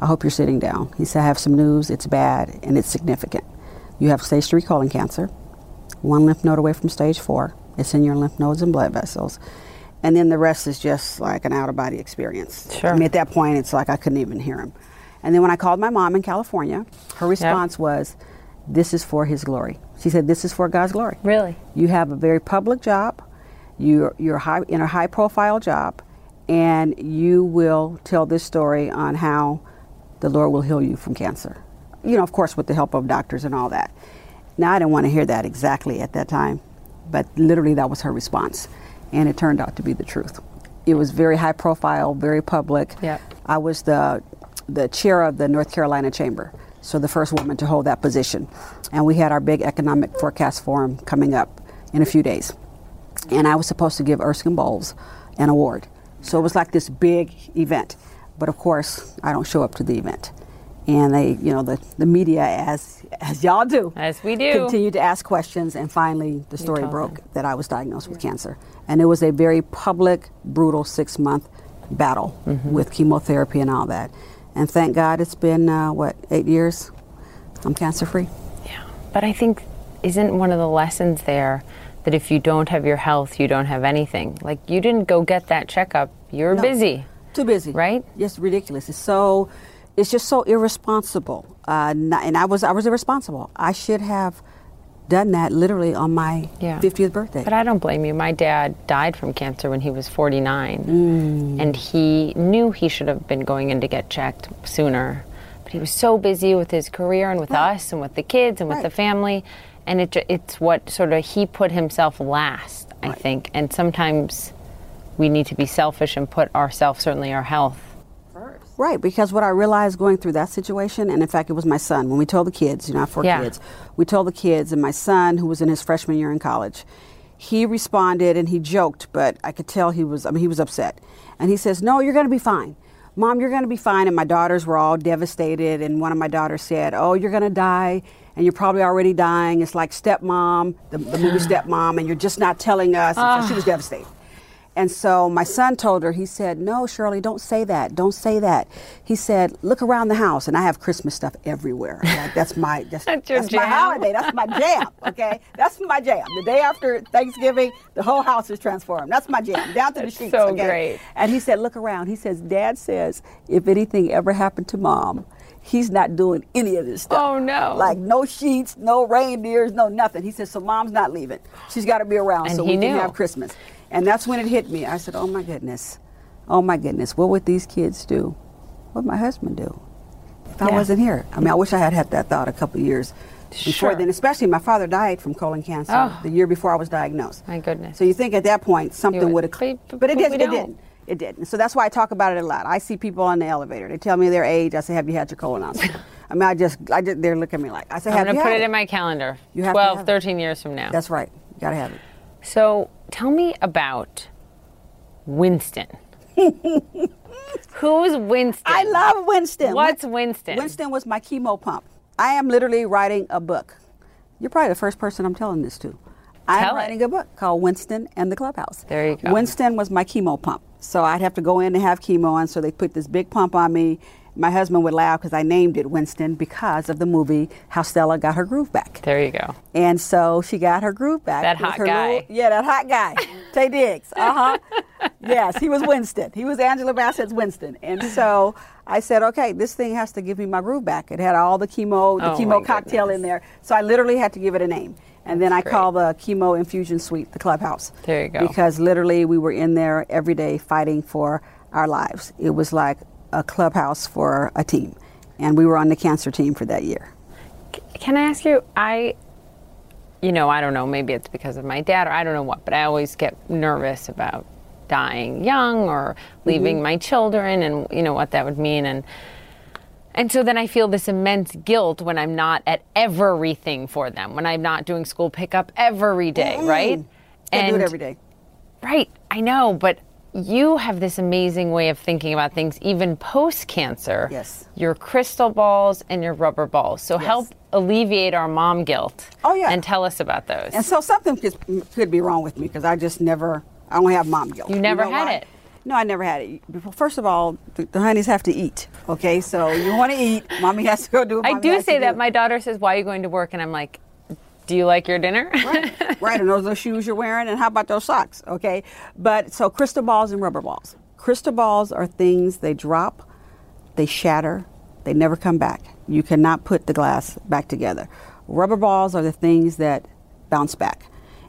i hope you're sitting down. He said i have some news. It's bad and it's significant. You have stage 3 colon cancer one lymph node away from stage 4 it's in your lymph nodes and blood vessels and then the rest is just like an out of body experience Sure. i mean at that point it's like i couldn't even hear him and then when i called my mom in california her response was this is for his glory she said this is for god's glory Really? you have a very public job. You're, you're high, in a high profile job, and you will tell this story on how the Lord will heal you from cancer. You know, of course, with the help of doctors and all that. Now, I didn't want to hear that exactly at that time, but literally that was her response. And it turned out to be the truth. It was very high profile, very public. Yep. I was the the chair of the North Carolina Chamber, so the first woman to hold that position. And we had our big economic forecast forum coming up in a few days. And I was supposed to give Erskine Bowles an award. So it was like this big event. But of course, I don't show up to the event. And they, you know, the, the media, as as y'all do, As we do. continued to ask questions. And finally, the story broke them. that I was diagnosed with cancer. And it was a very public, brutal six month battle Mm-hmm. with chemotherapy and all that. And thank God it's been, uh, what, eight years? I'm cancer free. Yeah. But I think, isn't one of the lessons there that if you don't have your health, you don't have anything? Like, you didn't go get that checkup, you're No. busy. Too busy, Right? Yes, ridiculous. It's so, it's just so irresponsible. Uh, not, and I was, I was irresponsible. I should have done that literally on my Yeah. 50th birthday. But I don't blame you. My dad died from cancer when he was 49, Mm. and he knew he should have been going in to get checked sooner. But he was so busy with his career and with us and with the kids and with the family, and it it's what sort of he put himself last, I Right. think. And sometimes we need to be selfish and put ourselves, certainly our health. Right, because what I realized going through that situation, and in fact, it was my son, when we told the kids, you know, I have four Yeah. kids, we told the kids, and my son, who was in his freshman year in college, he responded and he joked, but I could tell he was, I mean, he was upset. And he says, No, you're going to be fine. Mom, you're going to be fine. And my daughters were all devastated. And one of my daughters said, Oh, you're going to die. And you're probably already dying. It's like Stepmom, the, the movie Stepmom, and you're just not telling us. And so she was devastated. And so my son told her, he said, No, Shirley, don't say that. Don't say that. He said, Look around the house. And I have Christmas stuff everywhere. Like, that's my that's, That's your my holiday. That's my jam. Okay? That's my jam. The day after Thanksgiving, the whole house is transformed. That's my jam. Down to the That's sheets. so okay? great. And he said, Look around. He says, Dad says, if anything ever happened to mom, he's not doing any of this stuff. Oh, no. Like no sheets, no reindeers, no nothing. He says, So mom's not leaving. She's got to be around And so he we knew. can have Christmas. And that's when it hit me. I said, Oh my goodness. Oh my goodness. What would these kids do? What would my husband do? If I wasn't here. I mean, I wish I had had that thought a couple of years before Sure. then, especially my father died from colon cancer Oh. the year before I was diagnosed. My goodness. So you think at that point something would- have, but- but it did. It didn't. It didn't. So that's why I talk about it a lot. I see people on the elevator. They tell me their age. I say, "Have you had your colonoscopy?" I mean, I just, I just, they're looking at me like, I say, I'm going to put it in my calendar. You have to 12, have it. 13 years from now. That's right. You gotta have it. So tell me about Winston. Who's Winston? I love Winston. What's Winston? Winston was my chemo pump. I am literally writing a book. You're probably the first person I'm telling this to. I'm Tell it. writing a book called Winston and the Clubhouse. There you go. Winston was my chemo pump. So I'd have to go in and have chemo, and so they put this big pump on me. My husband would laugh because I named it Winston because of the movie How Stella Got Her Groove Back. There you go. And so she got her groove back. That hot her guy. yeah, that hot guy. Taye Diggs. Uh huh. yes, he was Winston. He was Angela Bassett's Winston. And so I said, okay, this thing has to give me my groove back. It had all the chemo, the Oh, chemo cocktail goodness. in there. So I literally had to give it a name. And then I That's called the chemo infusion suite the clubhouse. There you go. Because literally we were in there every day fighting for our lives. It was like a clubhouse for a team. And we were on the cancer team for that year. Can I ask you? I, you know, I don't know. Maybe it's because of my dad, or I don't know what. But I always get nervous about dying young or mm-hmm. leaving my children, and you know what that would mean. And and so then I feel this immense guilt when I'm not at everything for them, when I'm not doing school pickup every day, mm-hmm. right? I do it every day. Right, I know, but you have this amazing way of thinking about things, even post cancer. Yes. Your crystal balls and your rubber balls. So help alleviate our mom guilt. Oh, yeah. And tell us about those. And so something could, could be wrong with me because I just never, I don't have mom guilt. You never know had why? it? No, I never had it. First of all, the, the honeys have to eat. Okay, so you want to eat, mommy has to go do what I do say that. do. My daughter says, Why are you going to work? And I'm like, Do you like your dinner? right, right. and those are shoes you're wearing, and how about those socks? Okay, but so crystal balls and rubber balls. Crystal balls are things they drop, they shatter, they never come back. You cannot put the glass back together. Rubber balls are the things that bounce back.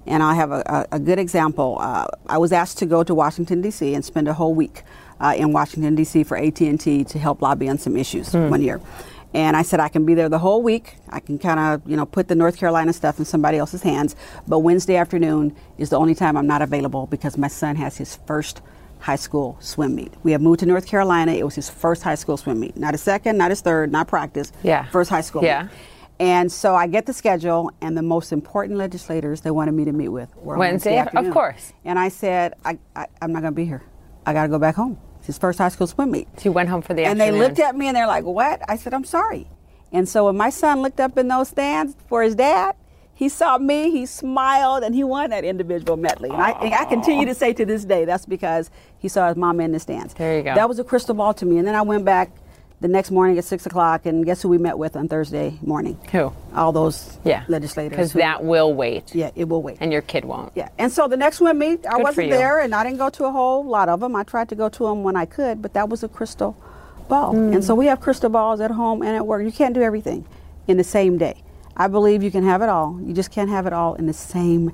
And I have a, a, a good example. Uh, I was asked to go to Washington D.C. and spend a whole week uh, in Washington D.C. for AT&T to help lobby on some issues one year. And I said I can be there the whole week. I can kind of, you know, put the North Carolina stuff in somebody else's hands. But Wednesday afternoon is the only time I'm not available because my son has his first high school swim meet. We have moved to North Carolina. It was his first high school swim meet. Not his second, not his third, not practice. Yeah. First high school. Yeah. Meet. And so I get the schedule, and the most important legislators they wanted me to meet with were Wednesday, of afternoon. course. And I said, I, I, I'm not going to be here. I got to go back home. His first high school swim meet. So you went home for the And afternoon. they looked at me and they're like, What? I said, I'm sorry. And so when my son looked up in those stands for his dad, he saw me, he smiled, and he won that individual medley. And I, and I continue to say to this day, that's because he saw his mama in the stands. There you go. That was a crystal ball to me. And then I went back the next morning at 6 o'clock, and guess who we met with on Thursday morning? Who? All those Yeah. legislators. Because that will wait. Yeah, it will wait. And your kid won't. Yeah, and so the next one meet, I Good wasn't there, and I didn't go to a whole lot of them. I tried to go to them when I could, but that was a crystal ball. Hmm. And so we have crystal balls at home and at work. You can't do everything in the same day. I believe you can have it all. You just can't have it all in the same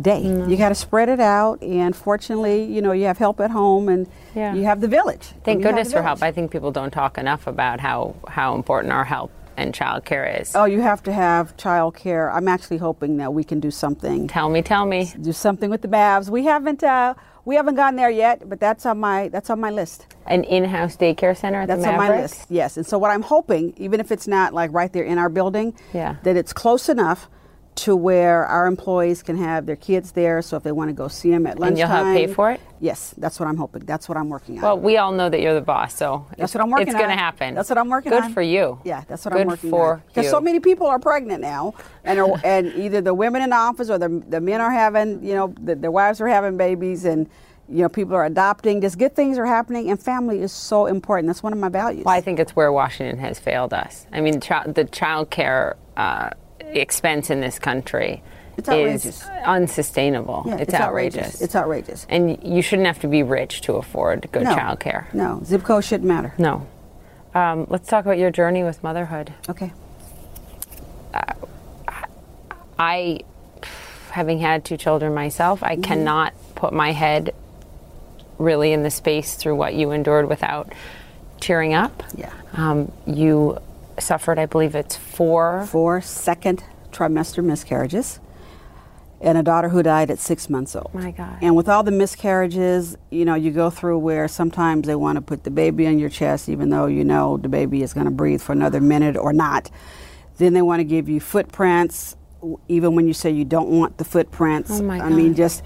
day. Hmm. You got to spread it out, and fortunately, you know, you have help at home, and Yeah. you have the village. Thank goodness for help. I think people don't talk enough about how, how important our help and childcare is. Oh, you have to have child care. I'm actually hoping that we can do something Tell me, tell me. do something with the Mavs. We haven't uh, we haven't gone there yet, but that's on my that's on my list. An in-house daycare center at That's the on my list. Yes, and so what I'm hoping, even if it's not like right there in our building, Yeah. that it's close enough to where our employees can have their kids there. So if they want to go see them at lunchtime, And you'll have pay for it? Yes, that's what I'm hoping. That's what I'm working on. Well, we all know that you're the boss, so that's what I'm working it's going to happen. That's what I'm working on. Good on. for you. Yeah, that's what Good I'm working for on. Because so many people are pregnant now, and are, and either the women in the office or the, the men are having, you know, the, their wives are having babies, and you know, people are adopting. Just good things are happening, and family is so important. That's one of my values. Well, I think it's where Washington has failed us. I mean, the child care uh, expense in this country It's is outrageous. unsustainable. Yeah, it's, outrageous. It's outrageous. and you shouldn't have to be rich to afford good no, child care. No, zip code shouldn't matter. No. Um, let's talk about your journey with motherhood. Okay. I, having had two children myself, Mm-hmm. I cannot put my head really in the space through what you endured without tearing up. Yeah. Um, you suffered, I believe it's four. Four second trimester miscarriages, and a daughter who died at six months old. My God. And with all the miscarriages, you know, you go through where sometimes they want to put the baby on your chest, even though you know the baby is going to breathe for another minute or not. Then they want to give you footprints, even when you say you don't want the footprints. Oh, my God. I mean, just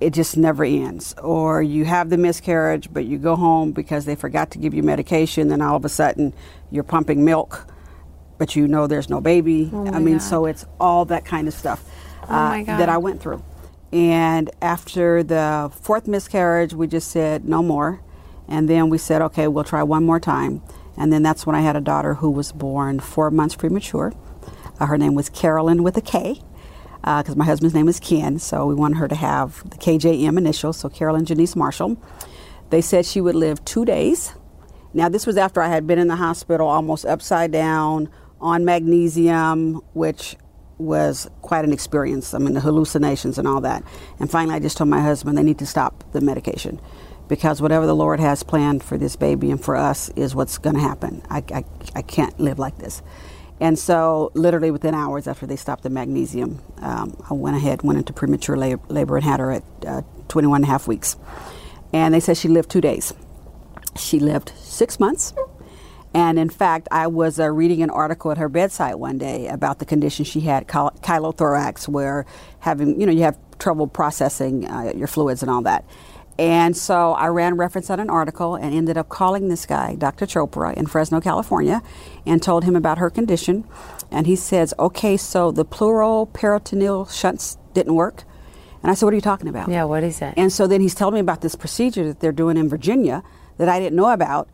it just never ends. Or you have the miscarriage, but you go home because they forgot to give you medication. Then all of a sudden, you're pumping milk, but you know there's no baby. Oh, I mean, God. so it's all that kind of stuff uh, my that I went through. And after the fourth miscarriage, we just said no more. And then we said, okay, we'll try one more time. And then that's when I had a daughter who was born four months premature. Uh, her name was Carolyn with a K, Uh, because my husband's name is Ken. So we wanted her to have the KJM initials, so Carolyn Janice Marshall. They said she would live two days. Now, this was after I had been in the hospital almost upside down on magnesium, which was quite an experience. I mean, the hallucinations and all that. And finally, I just told my husband they need to stop the medication because whatever the Lord has planned for this baby and for us is what's going to happen. I, I, I can't live like this. And so, literally within hours after they stopped the magnesium, um, I went ahead, went into premature labor, labor and had her at uh, 21 and a half weeks. And they said she lived two days. She lived six months. And in fact, I was uh, reading an article at her bedside one day about the condition she had, chyle- chylothorax, where having, you know, you have trouble processing uh, your fluids and all that. And so I ran reference on an article and ended up calling this guy, Dr. Chopra, in Fresno, California, and told him about her condition. And he says, okay, so the pleural peritoneal shunts didn't work. And I said, what are you talking about? Yeah, what is that? And so then he's telling me about this procedure that they're doing in Virginia that I didn't know about,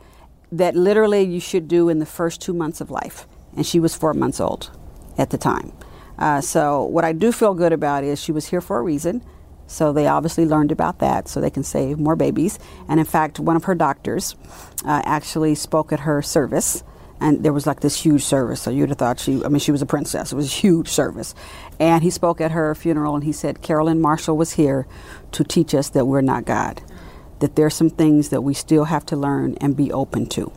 that literally you should do in the first two months of life. And she was four months old at the time. Uh, so what I do feel good about is she was here for a reason. So they obviously learned about that so they can save more babies. And in fact, one of her doctors uh, actually spoke at her service. And there was like this huge service. So you'd have thought she, I mean, she was a princess. It was a huge service. And he spoke at her funeral and he said, Carolyn Marshall was here to teach us that we're not God, that there's some things that we still have to learn and be open to.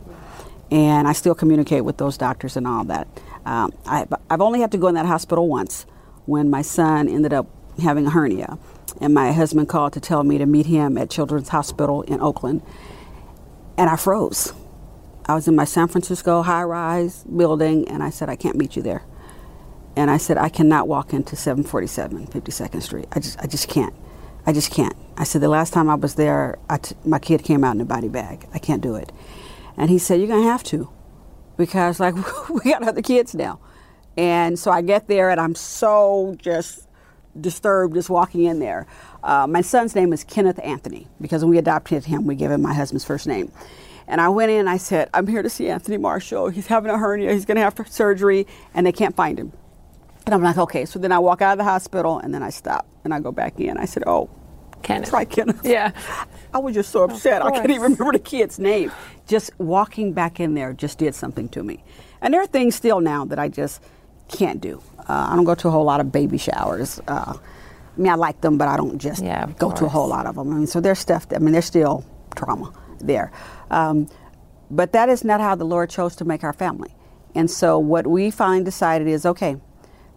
and I still communicate with those doctors and all that. Um, I, I've only had to go in that hospital once when my son ended up having a hernia, and my husband called to tell me to meet him at Children's Hospital in Oakland, and I froze. I was in my San Francisco high rise building, and I said, I can't meet you there. And I said, I cannot walk into 747 52nd Street. I just, I just can't. I just can't. I said, the last time I was there, my kid came out in a body bag. I can't do it. And he said, You're going to have to because, like, we got other kids now. And so I get there and I'm so just disturbed just walking in there. Uh, my son's name is Kenneth Anthony because when we adopted him, we gave him my husband's first name. And I went in and I said, I'm here to see Anthony Marshall. He's having a hernia. He's going to have surgery, and they can't find him. And I'm like, okay. So then I walk out of the hospital, and then I stop and I go back in. I said, oh, Kenneth. Try Kenneth. Yeah. I was just so upset. I can't even remember the kid's name. Just walking back in there just did something to me. And there are things still now that I just can't do. Uh, I don't go to a whole lot of baby showers. Uh, I mean, I like them, but I don't just yeah, go course. to a whole lot of them. I mean, so there's stuff. That, I mean, there's still trauma there. Um, but that is not how the Lord chose to make our family. And so what we finally decided is okay,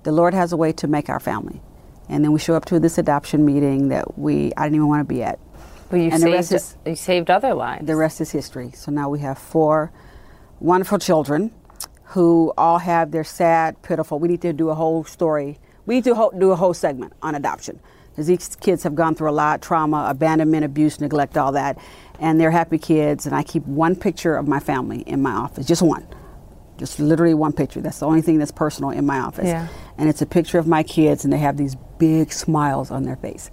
the Lord has a way to make our family. And then we show up to this adoption meeting that we I didn't even want to be at. Well, you and saved is, you saved other lives. The rest is history. So now we have four wonderful children who all have their sad, pitiful. We need to do a whole story. We need to do a whole segment on adoption because these kids have gone through a lot trauma, abandonment, abuse, neglect, all that. And they're happy kids. And I keep one picture of my family in my office, just one. Just literally one picture. That's the only thing that's personal in my office. Yeah. And it's a picture of my kids, and they have these big smiles on their face.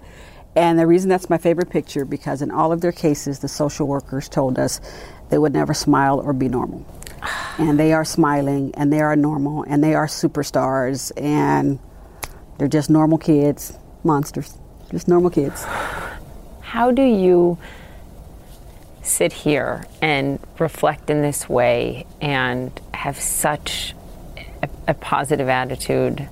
And the reason that's my favorite picture because in all of their cases, the social workers told us they would never smile or be normal. And they are smiling, and they are normal, and they are superstars, and they're just normal kids, monsters, just normal kids. How do you sit here and reflect in this way and have such a, a, positive attitude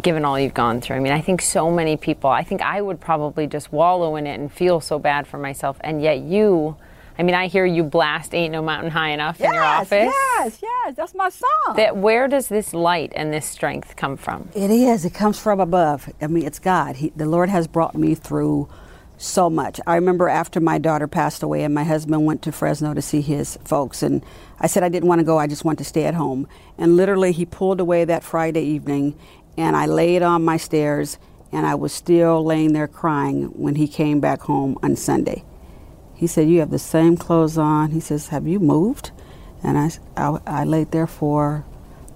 given all you've gone through? I mean, I think so many people, I think I would probably just wallow in it and feel so bad for myself, and yet you. I mean, I hear you blast "Ain't No Mountain High Enough" yes, in your office. Yes, yes, that's my song. That where does this light and this strength come from? It is. It comes from above. I mean, it's God. He, the Lord has brought me through so much. I remember after my daughter passed away and my husband went to Fresno to see his folks and I said I didn't want to go, I just wanted to stay at home. And literally he pulled away that Friday evening and I laid on my stairs and I was still laying there crying when he came back home on Sunday. He said, "You have the same clothes on." He says, "Have you moved?" And I I, I laid there for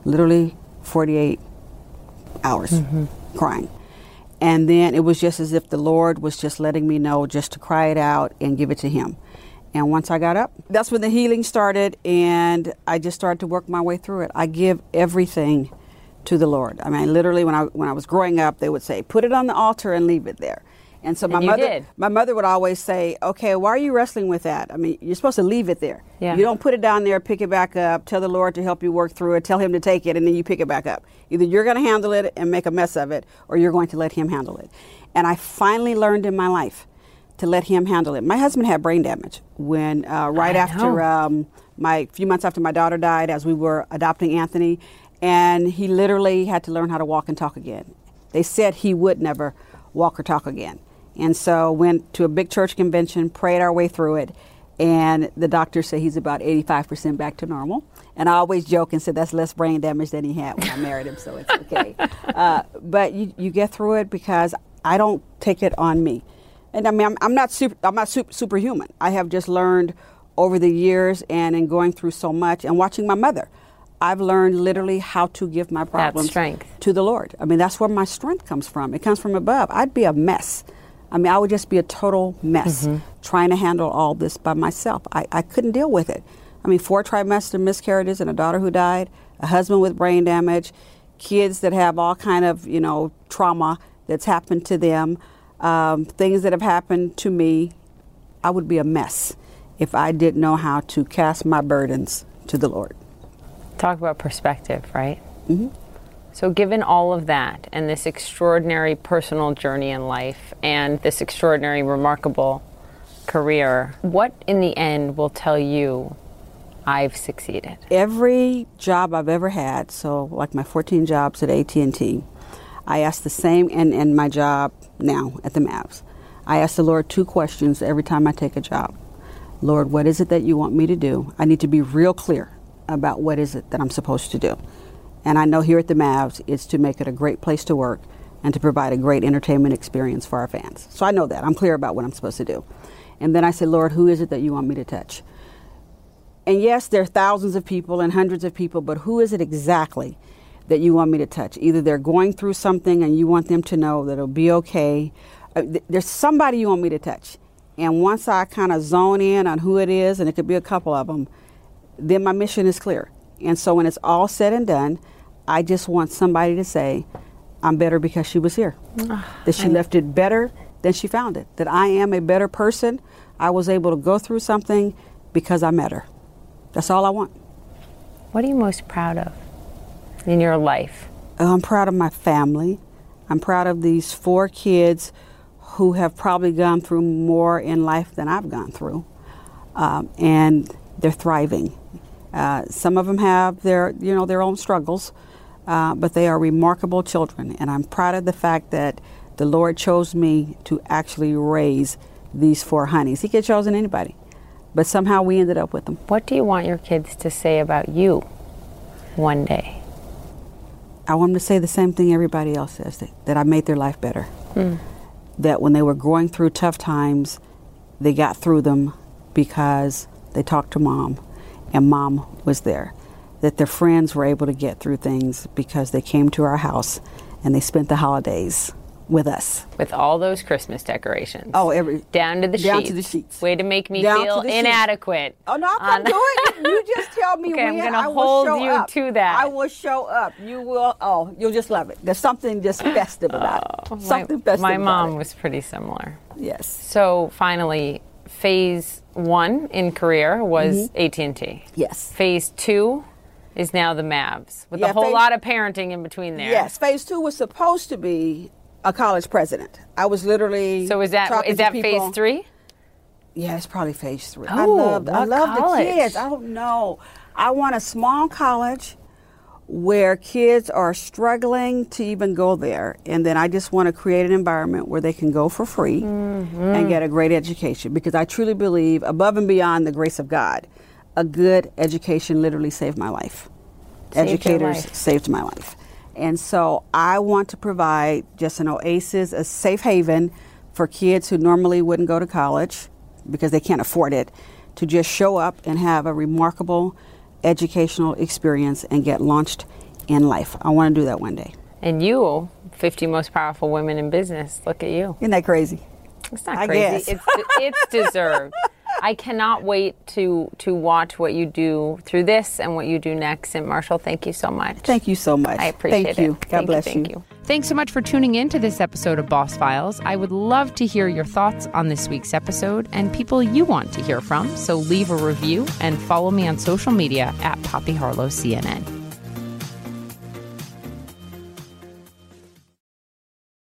literally 48 hours mm-hmm. crying. And then it was just as if the Lord was just letting me know just to cry it out and give it to Him. And once I got up, that's when the healing started, and I just started to work my way through it. I give everything to the Lord. I mean, literally, when I when I was growing up, they would say, "Put it on the altar and leave it there." And so my and mother, did. my mother would always say, "Okay, why are you wrestling with that? I mean, you're supposed to leave it there. Yeah. You don't put it down there, pick it back up, tell the Lord to help you work through it, tell Him to take it, and then you pick it back up. Either you're going to handle it and make a mess of it, or you're going to let Him handle it." And I finally learned in my life to let Him handle it. My husband had brain damage when uh, right I after um, my few months after my daughter died, as we were adopting Anthony, and he literally had to learn how to walk and talk again. They said he would never walk or talk again. And so went to a big church convention, prayed our way through it, and the doctor said he's about 85% back to normal. And I always joke and said that's less brain damage than he had when I married him, so it's okay. uh, but you, you get through it because I don't take it on me. And I mean, I'm, I'm not super, I'm not super, superhuman. I have just learned over the years and in going through so much and watching my mother. I've learned literally how to give my problems to the Lord. I mean, that's where my strength comes from. It comes from above. I'd be a mess I mean, I would just be a total mess mm-hmm. trying to handle all this by myself. I, I couldn't deal with it. I mean, four trimester miscarriages and a daughter who died, a husband with brain damage, kids that have all kind of, you know, trauma that's happened to them, um, things that have happened to me. I would be a mess if I didn't know how to cast my burdens to the Lord. Talk about perspective, right? Mm-hmm. So, given all of that and this extraordinary personal journey in life and this extraordinary, remarkable career, what in the end will tell you I've succeeded? Every job I've ever had, so like my 14 jobs at AT&T, I ask the same, and, and my job now at the Mavs, I ask the Lord two questions every time I take a job. Lord, what is it that you want me to do? I need to be real clear about what is it that I'm supposed to do. And I know here at the Mavs, it's to make it a great place to work and to provide a great entertainment experience for our fans. So I know that. I'm clear about what I'm supposed to do. And then I say, Lord, who is it that you want me to touch? And yes, there are thousands of people and hundreds of people, but who is it exactly that you want me to touch? Either they're going through something and you want them to know that it'll be okay. Uh, there's somebody you want me to touch. And once I kind of zone in on who it is, and it could be a couple of them, then my mission is clear. And so when it's all said and done, I just want somebody to say, I'm better because she was here. that she left it better than she found it. That I am a better person. I was able to go through something because I met her. That's all I want. What are you most proud of in your life? I'm proud of my family. I'm proud of these four kids who have probably gone through more in life than I've gone through. Um, and they're thriving. Uh, some of them have their, you know, their own struggles, uh, but they are remarkable children. And I'm proud of the fact that the Lord chose me to actually raise these four honeys. He could have chosen anybody, but somehow we ended up with them. What do you want your kids to say about you one day? I want them to say the same thing everybody else says that, that I made their life better. Mm. That when they were going through tough times, they got through them because they talked to mom and mom was there. That their friends were able to get through things because they came to our house and they spent the holidays with us. With all those Christmas decorations. Oh, every down to the down sheets. to the sheets. Way to make me Down feel inadequate. Oh no, I'm not doing it. You just tell me Okay, I'm gonna I hold you up. to that. I will show up. You will. Oh, you'll just love it. There's something just festive about it. Oh, My- Something festive. My mom it. was pretty similar. Yes. So finally, phase one in career was Mm-hmm. AT&T. Yes. Phase two is now the Mavs, with Yeah, a whole phase- lot of parenting in between there. Yes. Phase two was supposed to be a college president. I was literally. So is that is that people- phase three? Yeah, it's probably phase three. I Oh, love I love college? the kids. I don't know. I want a small college where kids are struggling to even go there, and then I just want to create an environment where they can go for free Mm-hmm. and get a great education. Because I truly believe, above and beyond the grace of God, a good education literally saved my life. Saved Educators life. saved my life. And so I want to provide just an oasis, a safe haven for kids who normally wouldn't go to college because they can't afford it to just show up and have a remarkable educational experience and get launched in life. I want to do that one day. And you, 50 most powerful women in business. Look at you. Isn't that crazy? It's not crazy. It's it's deserved. I cannot wait to to watch what you do through this and what you do next. And Marshall, thank you so much. Thank you so much. I appreciate Thank it. you. God Thank bless you. Thank you. Thanks so much for tuning in to this episode of Boss Files. I would love to hear your thoughts on this week's episode and people you want to hear from. So leave a review and follow me on social media at Poppy Harlow CNN.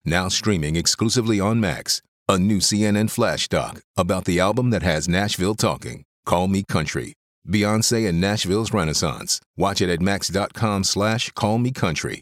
Now streaming exclusively on Max. A new CNN flash doc about the album that has Nashville talking. Call Me Country. Beyonce and Nashville's Renaissance. Watch it at max.com slash call me country.